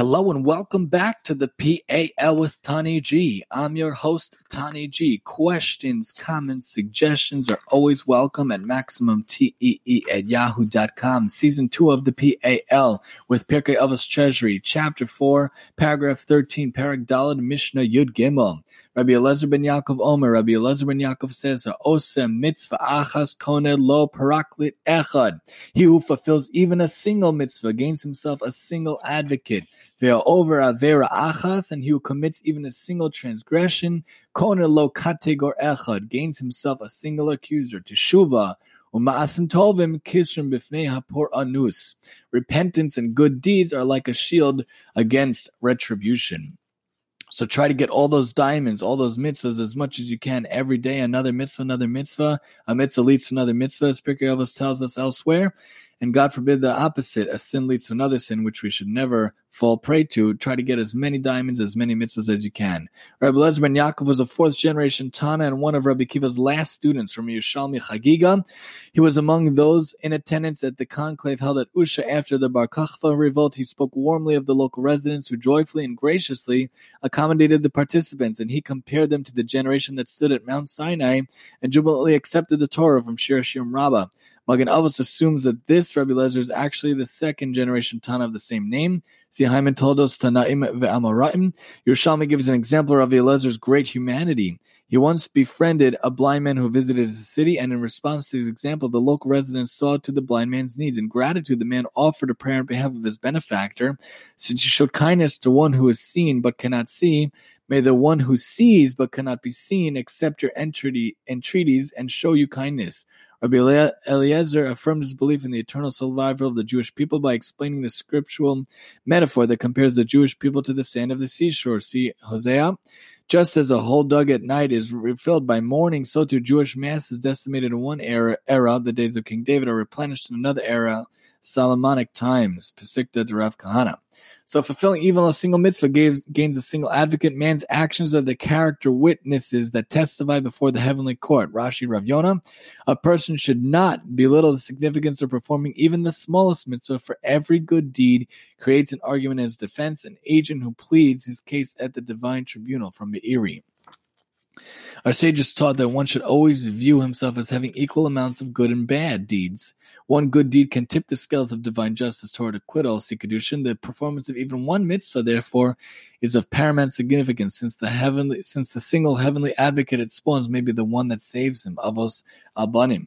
Hello and welcome back to the PAL with Tani G. I'm your host, Tani G. Questions, comments, suggestions are always welcome at MaximumTEE at yahoo.com. Season 2 of the PAL with Pirkei Avos Treasury, Chapter 4, Paragraph 13, Perek Daled, Mishnah Yud Gimel. Rabbi Elazar ben Yaakov Omer, Rabbi Elazar ben Yaakov says, Osem mitzvah achas kone lo paraklit echad. He who fulfills even a single mitzvah gains himself a single advocate. Ve'al over avera achas, and he who commits even a single transgression, kone lo kategor echad, gains himself a single accuser. Teshuva, Uma'asim tovim kisrim bifnei hapor anus. Repentance and good deeds are like a shield against retribution. So try to get all those diamonds, all those mitzvahs as much as you can every day. Another mitzvah, another mitzvah. A mitzvah leads to another mitzvah, as Pirkei Avos tells us elsewhere. And God forbid the opposite, a sin leads to another sin, which we should never fall prey to. Try to get as many diamonds, as many mitzvahs as you can. Rabbi Lezer ben Yaakov was a fourth generation Tana and one of Rabbi Kiva's last students from Yerushalmi Chagiga. He was among those in attendance at the conclave held at Usha after the Bar Kokhba revolt. He spoke warmly of the local residents who joyfully and graciously accommodated the participants, and he compared them to the generation that stood at Mount Sinai and jubilantly accepted the Torah from Shir Hashirim Rabbah. Magen assumes that this Rabbi Lezer is actually the second generation Tana of the same name. See Hyman Toldos Tanaim ve'amoraim. Yerushalmi gives an example of Rabbi Lezer's great humanity. He once befriended a blind man who visited his city, and in response to his example, the local residents saw to the blind man's needs. In gratitude, the man offered a prayer on behalf of his benefactor. Since he showed kindness to one who is seen but cannot see, may the one who sees but cannot be seen accept your entreaties and show you kindness. Rabbi Eliezer affirmed his belief in the eternal survival of the Jewish people by explaining the scriptural metaphor that compares the Jewish people to the sand of the seashore. See Hosea. Just as a hole dug at night is refilled by morning, so too Jewish masses decimated in one era, era, the days of King David, are replenished in another era, Solomonic times. Pesikta d'Rav Kahana. So fulfilling even a single mitzvah gains, gains a single advocate. Man's actions are the character witnesses that testify before the heavenly court. Rashi Rav Yonah. A person should not belittle the significance of performing even the smallest mitzvah, for every good deed creates an argument as defense, an agent who pleads his case at the divine tribunal from Meiri. Our sages taught that one should always view himself as having equal amounts of good and bad deeds. One good deed can tip the scales of divine justice toward acquittal, see Kiddushin. The performance of even one mitzvah, therefore, is of paramount significance, since the heavenly, since the single heavenly advocate it spawns may be the one that saves him, avos albanim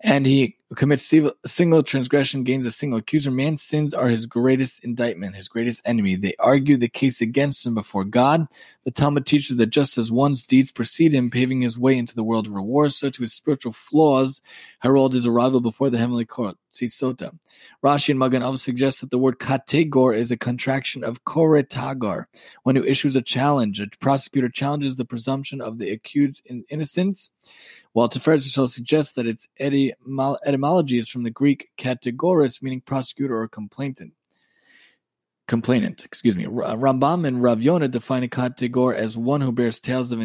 and he commits single transgression, gains a single accuser. Man's sins are his greatest indictment, his greatest enemy. They argue the case against him before God. The Talmud teaches that just as one's deeds precede him, paving his way into the world of reward, so to his spiritual flaws herald his arrival before the heavenly court. See Sota. Rashi and Magan suggest that the word kategor is a contraction of koretagar, one who issues a challenge. A prosecutor challenges the presumption of the accused's innocence while Tiferes Yisrael suggests that its etymology is from the Greek "kategoros", meaning prosecutor or complainant. Complainant, excuse me. Rambam and Rav Yonah define a kategor as one who bears tales of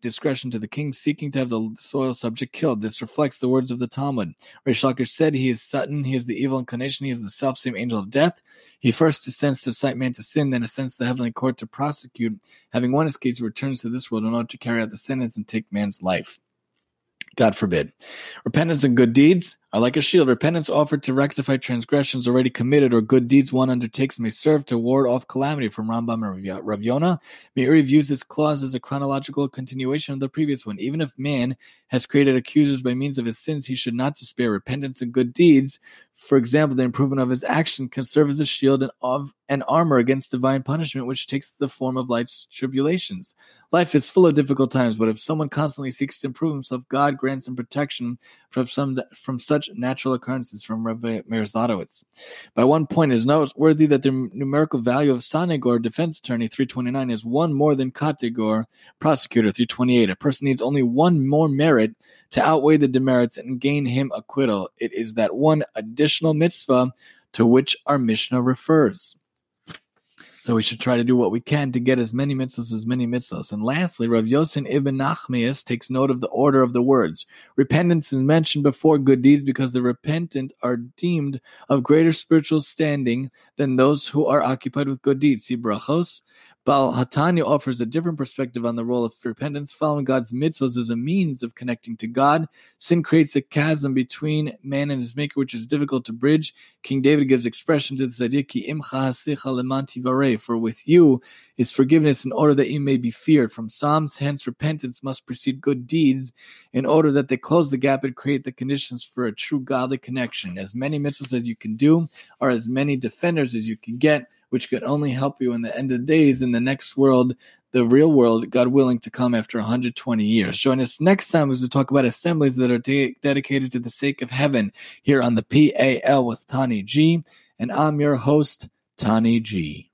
discretion to the king, seeking to have the soil subject killed. This reflects the words of the Talmud. Reish Lakish said, He is Satan, he is the evil inclination, he is the self same angel of death. He first descends to cite man to sin, then ascends the heavenly court to prosecute. Having won his case, he returns to this world in order to carry out the sentence and take man's life. God forbid. Repentance and good deeds are like a shield. Repentance offered to rectify transgressions already committed or good deeds one undertakes may serve to ward off calamity from Rambam and Rav Yonah. Meiri views this clause as a chronological continuation of the previous one. Even if man has created accusers by means of his sins, he should not despair. Repentance and good deeds, for example, the improvement of his action can serve as a shield and of an armor against divine punishment, which takes the form of life's tribulations. Life is full of difficult times, but if someone constantly seeks to improve himself, God grants him protection from some from such natural occurrences from Rabbi Meir Zlotowitz. By one point, it is noteworthy that the numerical value of Sanegor, defense attorney 329, is one more than Kategor, prosecutor 328. A person needs only one more merit to outweigh the demerits and gain him acquittal. It is that one additional mitzvah to which our Mishnah refers. So we should try to do what we can to get as many mitzvahs as many mitzvahs. And lastly, Rav Yosef ibn Nachmias takes note of the order of the words. Repentance is mentioned before good deeds because the repentant are deemed of greater spiritual standing than those who are occupied with good deeds. See brachos. Baal Hatanya offers a different perspective on the role of repentance. Following God's mitzvahs as a means of connecting to God. Sin creates a chasm between man and his maker, which is difficult to bridge. King David gives expression to this idea, Ki imcha for with you is forgiveness in order that you may be feared. From Psalms, hence repentance must precede good deeds in order that they close the gap and create the conditions for a true godly connection. As many mitzvahs as you can do are as many defenders as you can get, which could only help you in the end of days in the next world, the real world, God willing, to come after 120 years. Join us next time as we talk about assemblies that are de- dedicated to the sake of heaven here on the PAL with Tani G. And I'm your host, Tani G.